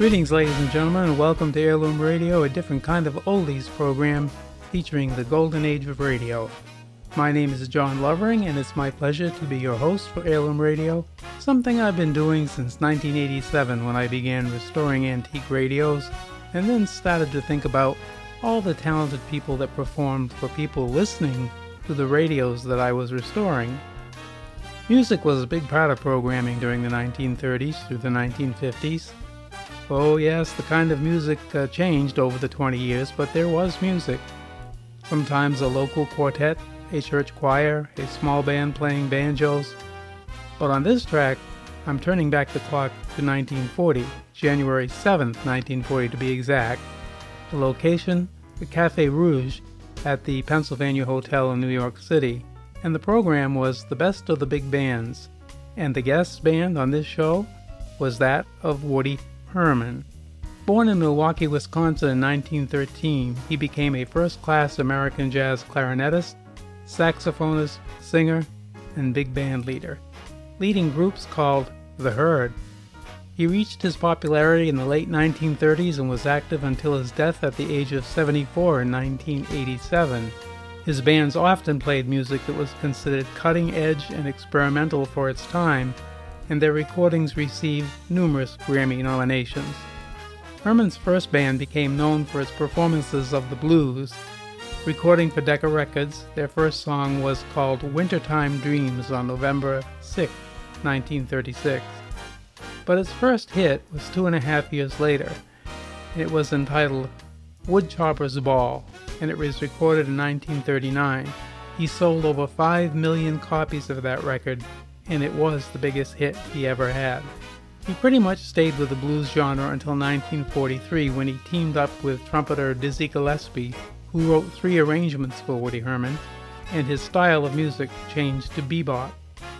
Greetings, ladies and gentlemen, and welcome to Heirloom Radio, a different kind of oldies program featuring the golden age of radio. My name is John Lovering, and it's my pleasure to be your host for Heirloom Radio, something I've been doing since 1987 when I began restoring antique radios, and then started to think about all the talented people that performed for people listening to the radios that I was restoring. Music was a big part of programming during the 1930s through the 1950s. Oh, yes, the kind of music uh, changed over the 20 years, but there was music. Sometimes a local quartet, a church choir, a small band playing banjos. But on this track, I'm turning back the clock to 1940, January 7th, 1940 to be exact. The location, the Cafe Rouge at the Pennsylvania Hotel in New York City. And the program was the best of the big bands. And the guest band on this show was that of Woody Herman. Born in Milwaukee, Wisconsin in 1913, he became a first class American jazz clarinetist, saxophonist, singer, and big band leader, leading groups called The Herd. He reached his popularity in the late 1930s and was active until his death at the age of 74 in 1987. His bands often played music that was considered cutting edge and experimental for its time and their recordings received numerous Grammy nominations. Herman's first band became known for its performances of the blues. Recording for Decca Records, their first song was called Wintertime Dreams on November 6, 1936. But its first hit was two and a half years later. It was entitled Woodchopper's Ball, and it was recorded in 1939. He sold over 5 million copies of that record and it was the biggest hit he ever had. He pretty much stayed with the blues genre until 1943 when he teamed up with trumpeter Dizzy Gillespie, who wrote three arrangements for Woody Herman, and his style of music changed to bebop.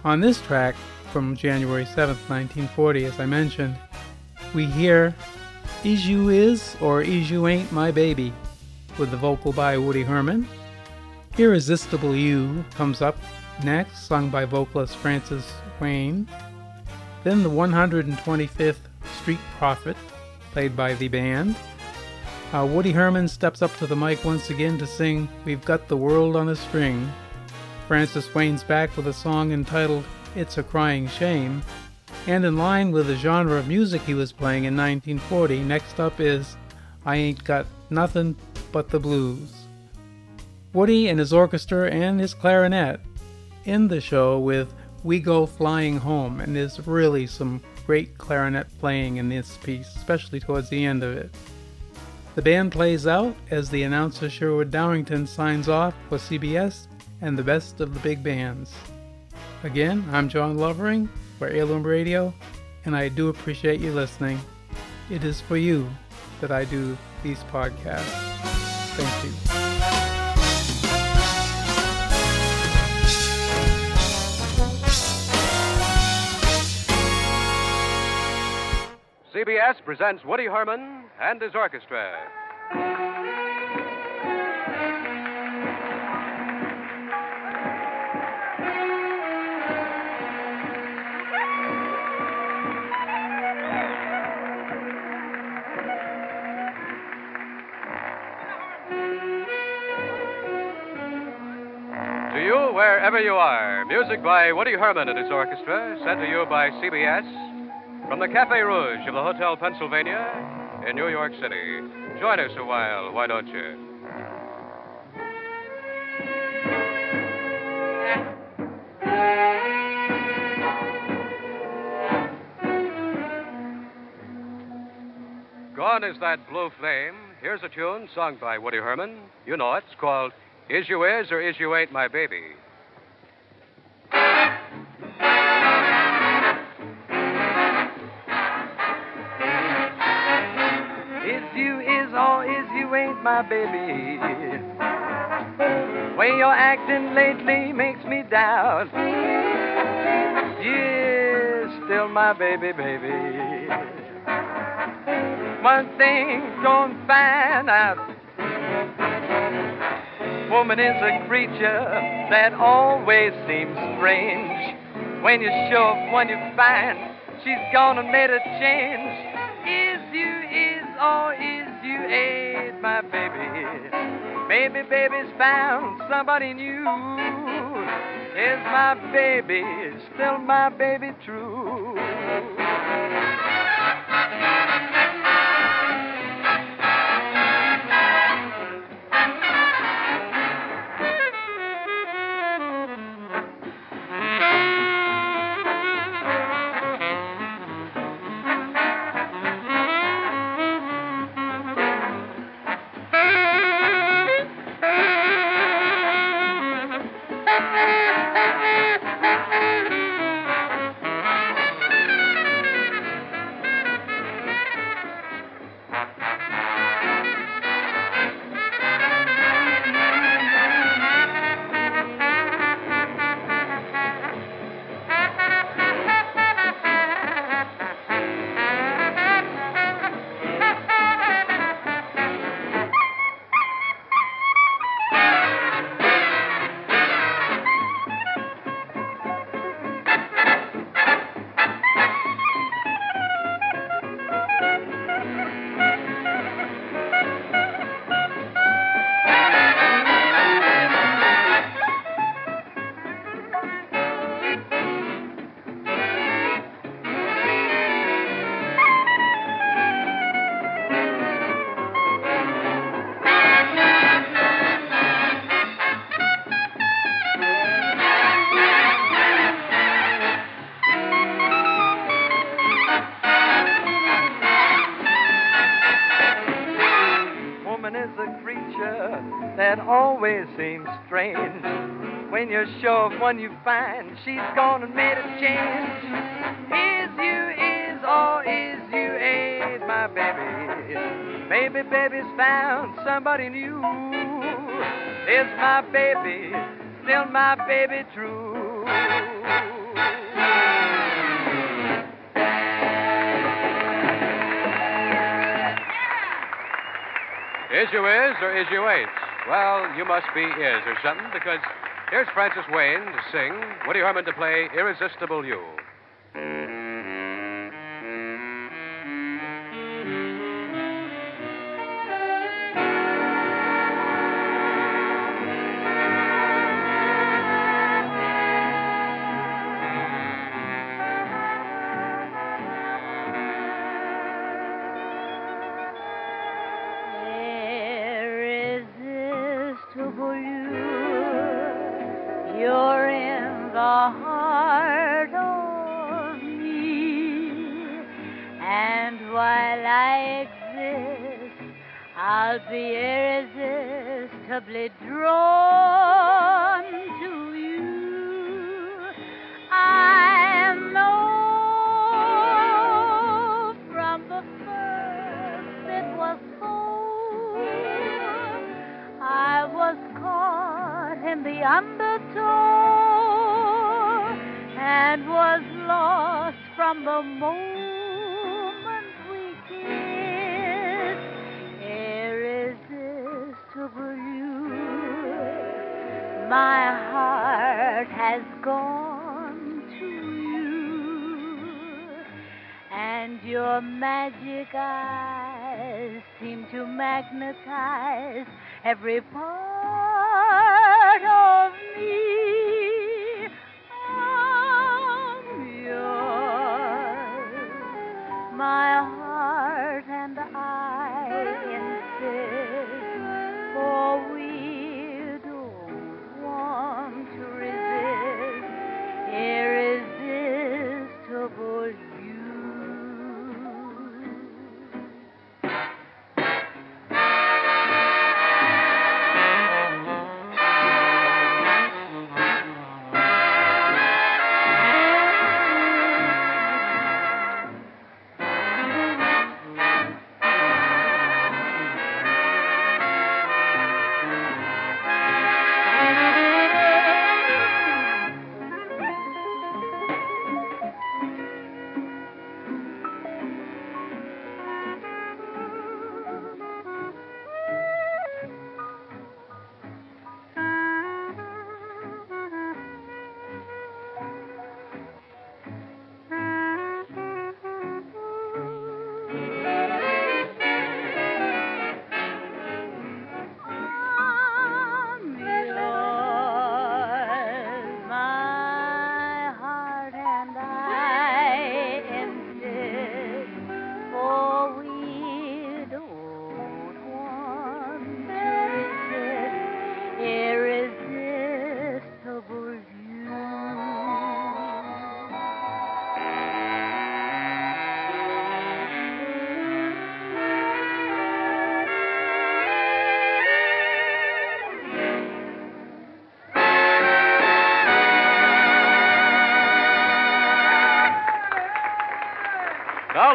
On this track, from January 7, 1940, as I mentioned, we hear Is You Is or Is You Ain't My Baby, with the vocal by Woody Herman. Irresistible You comes up next, sung by vocalist Frances Wayne. Then the 125th Street Prophet, played by the band. Uh, Woody Herman steps up to the mic once again to sing We've Got the World on a String. Frances Wayne's back with a song entitled It's a Crying Shame. And in line with the genre of music he was playing in 1940, next up is I Ain't Got Nothing But the Blues. Woody and his orchestra and his clarinet end the show with We Go Flying Home, and there's really some great clarinet playing in this piece, especially towards the end of it. The band plays out as the announcer Sherwood Dowrington signs off for CBS and the best of the big bands. Again, I'm John Lovering for Heirloom Radio, and I do appreciate you listening. It is for you that I do these podcasts. Thank you. CBS presents Woody Herman and his orchestra. To you, wherever you are, music by Woody Herman and his orchestra, sent to you by CBS from the Cafe Rouge of the Hotel Pennsylvania in New York City. Join us a while, why don't you? Gone is that blue flame. Here's a tune sung by Woody Herman. You know it. It's called Is You Is or Is You Ain't My Baby. My baby. Way you're acting lately makes me doubt. Yeah, still my baby, baby. One thing don't find out. Woman is a creature that always seems strange. When you're sure of one you find, she's gonna make a change. Is you is or is you ain't my baby. Maybe baby's found somebody new. Is my baby still my baby true? Strange. When you're sure of one you find, she's gone and made a change. Is you is or is you ain't my baby. Maybe baby's found somebody new. Is my baby still my baby true? Is you is or is you ain't? Well, you must be is or something because here's Frances Wayne to sing, Woody Herman to play Irresistible You. And while I exist, I'll be irresistibly drawn to you. I know from the first it was so. I was caught in the undertow and was lost from the moment Irresistible you, my heart has gone to you, and your magic eyes seem to magnetize every part of me. I'm yours, my heart and I insist,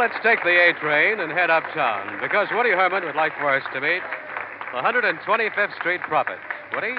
let's take the A train and head uptown because Woody Herman would like for us to meet the 125th Street Prophet. Woody?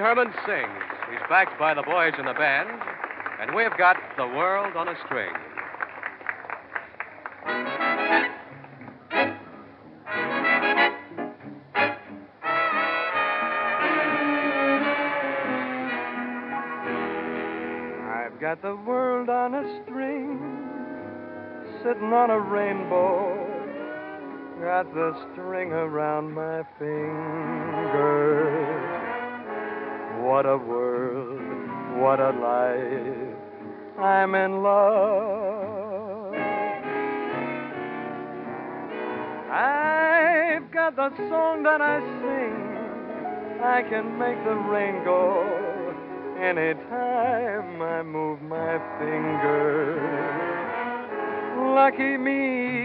Herman sings. He's backed by the boys in the band, and we've got the world on a string. I've got the world on a string, sitting on a rainbow. Got the string around my finger. What a world, what a life. I'm in love. I've got the song that I sing. I can make the rain go anytime I move my finger. Lucky me,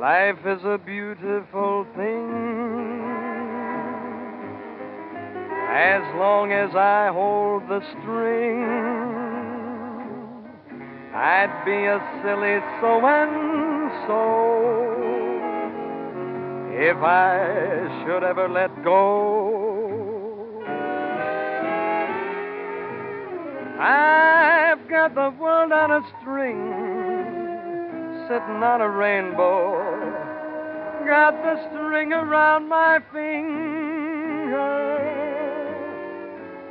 Life is a beautiful thing, as long as I hold the string. I'd be a silly so and so if I should ever let go. I've got the world on a string, sitting on a rainbow. Got the string around my finger.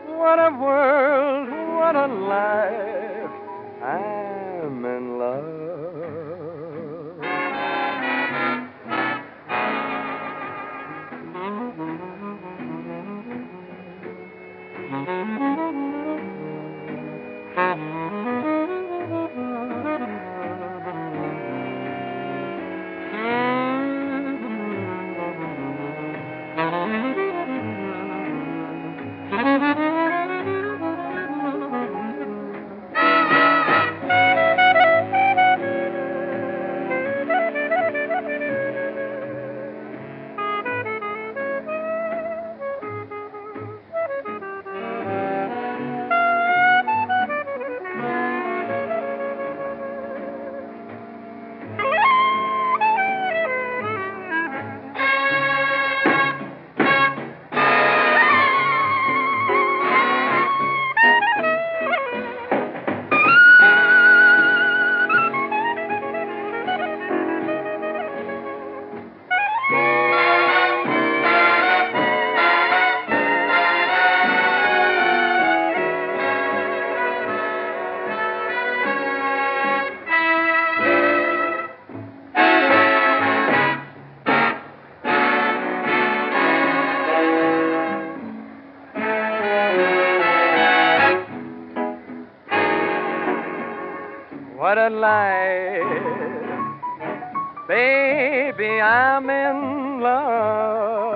What a world, what a life. I'm in love. Mm-hmm. Baby, I'm in love.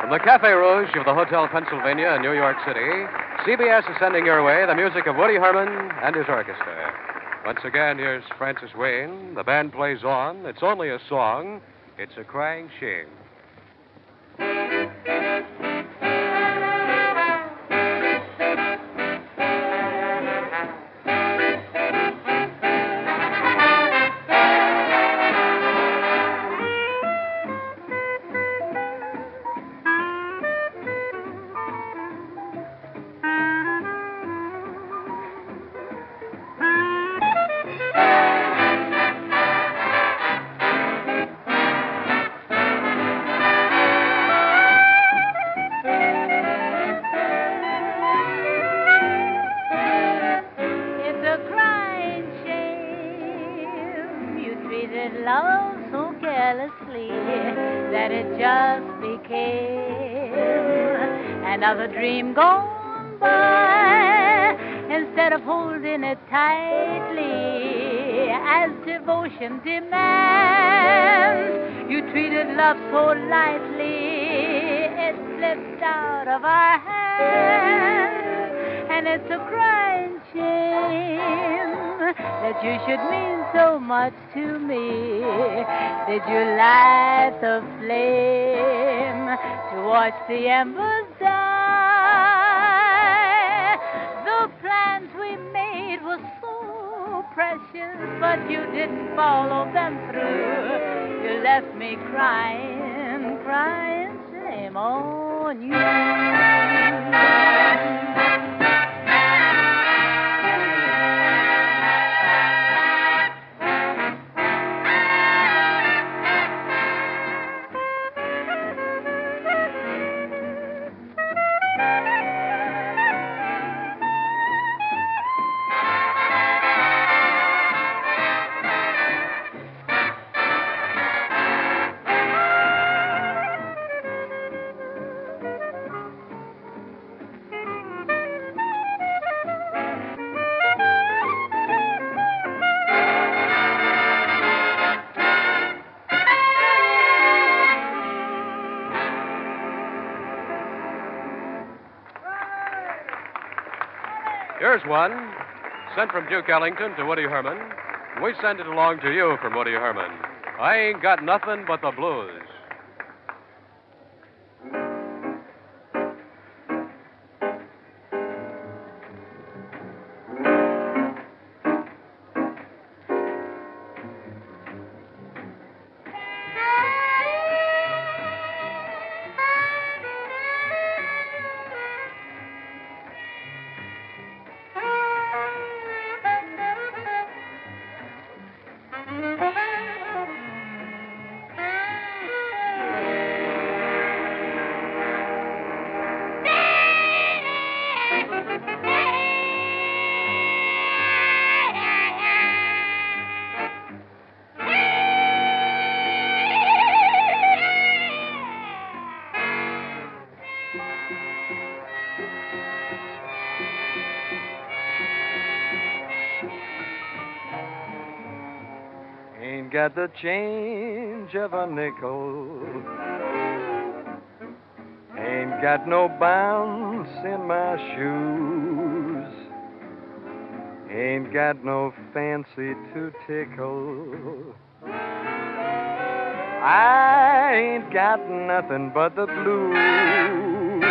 From the Cafe Rouge of the Hotel Pennsylvania in New York City, CBS is sending your way the music of Woody Herman and his orchestra. Once again, here's Frances Wayne. The band plays on. It's only a song. It's a crying shame. Just became another dream gone by instead of holding it tightly as devotion demands. You treated love so lightly it slipped out of our hands. And it's a crying shame that you should mean so much to me. Did you light the flame to watch the embers die? The plans we made were so precious, but you didn't follow them through. You left me crying, crying shame on you. One sent from Duke Ellington to Woody Herman. We send it along to you from Woody Herman. I ain't got nothing but the blues. Got the change of a nickel. Ain't got no bounce in my shoes. Ain't got no fancy to tickle. I ain't got nothing but the blues.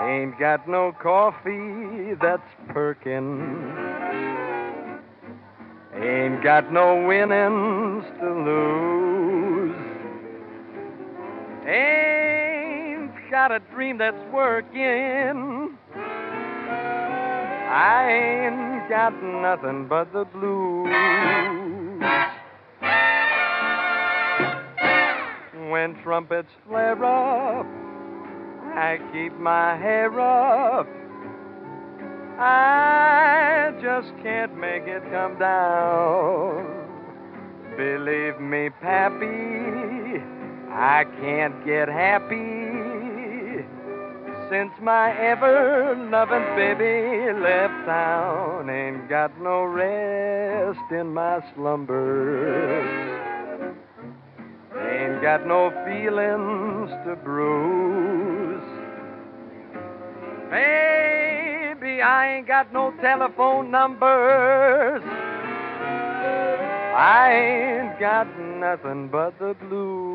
Ain't got no coffee that's perkin'. Ain't got no winnings to lose. Ain't got a dream that's working. I ain't got nothing but the blues. When trumpets flare up, I keep my hair up. I just can't make it come down. Believe me, Pappy, I can't get happy since my ever loving baby left town. Ain't got no rest in my slumbers. Ain't got no feelings to bruise. Baby, I ain't got no telephone numbers. I ain't got nothing but the blues.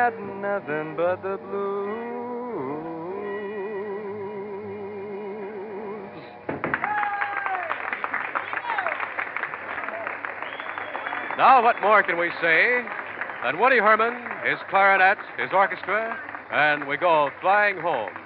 Got nothing but the blues. Now, what more can we say than Woody Herman, his clarinet, his orchestra, and we go flying home.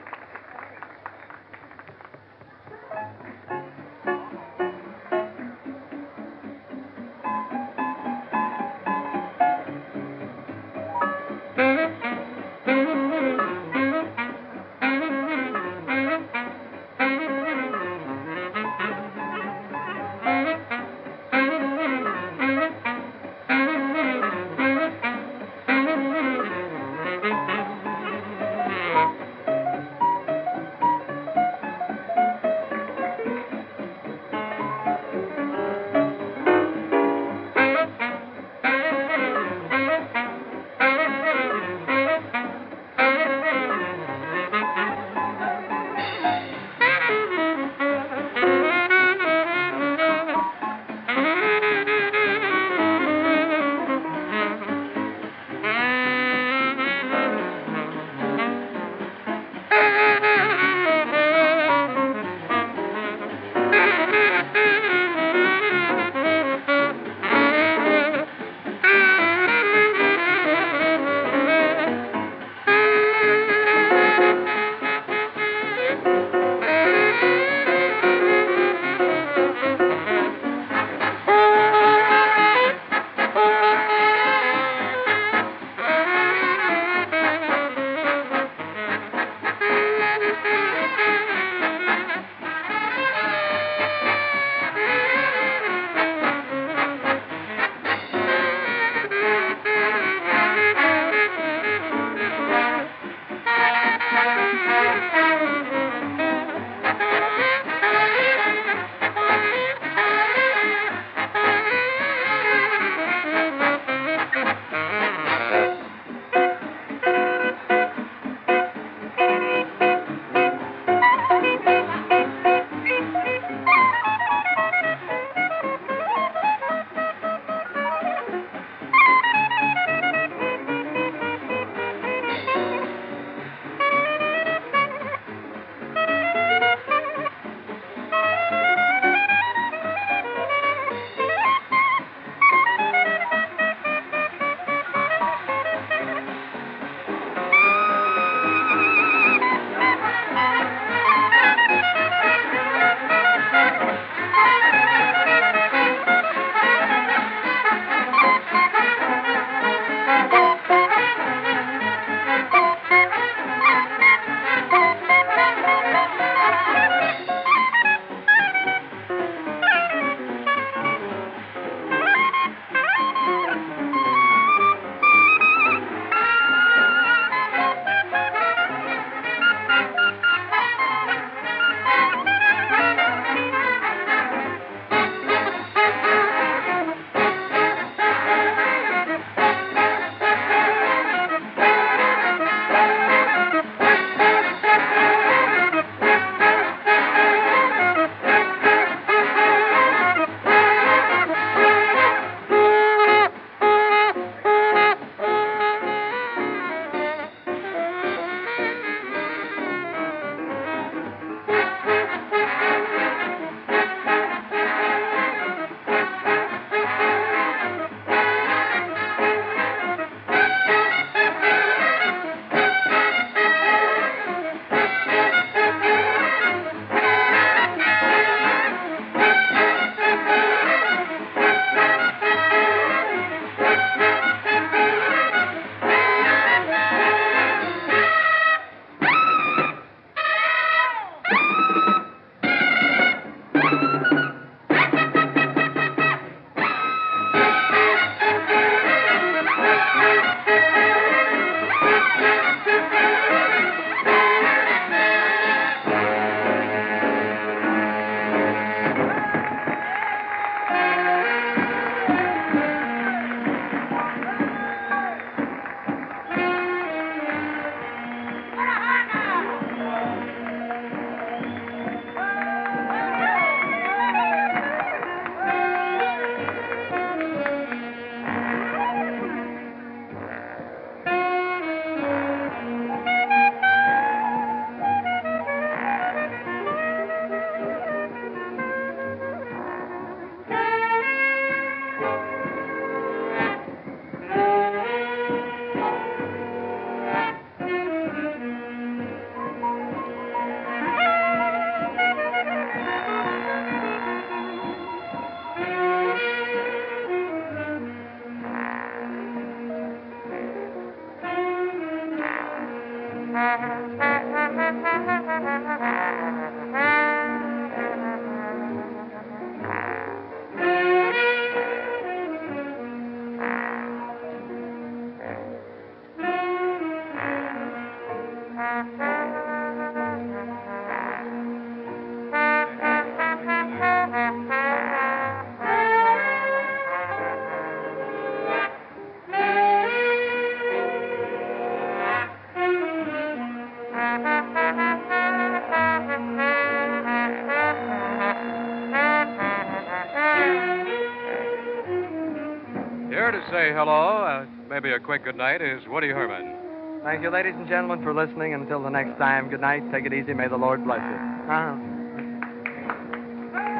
Say hello, uh, maybe a quick good night, is Woody Herman. Thank you, ladies and gentlemen, for listening. Until the next time, good night. Take it easy. May the Lord bless you. Uh-huh.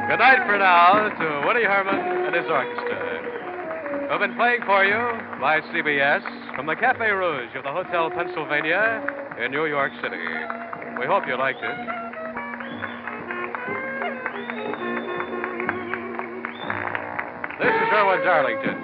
Good night for now to Woody Herman and his orchestra. Who've been playing for you by CBS from the Cafe Rouge of the Hotel Pennsylvania in New York City. We hope you liked it. This is Erwin Darlington,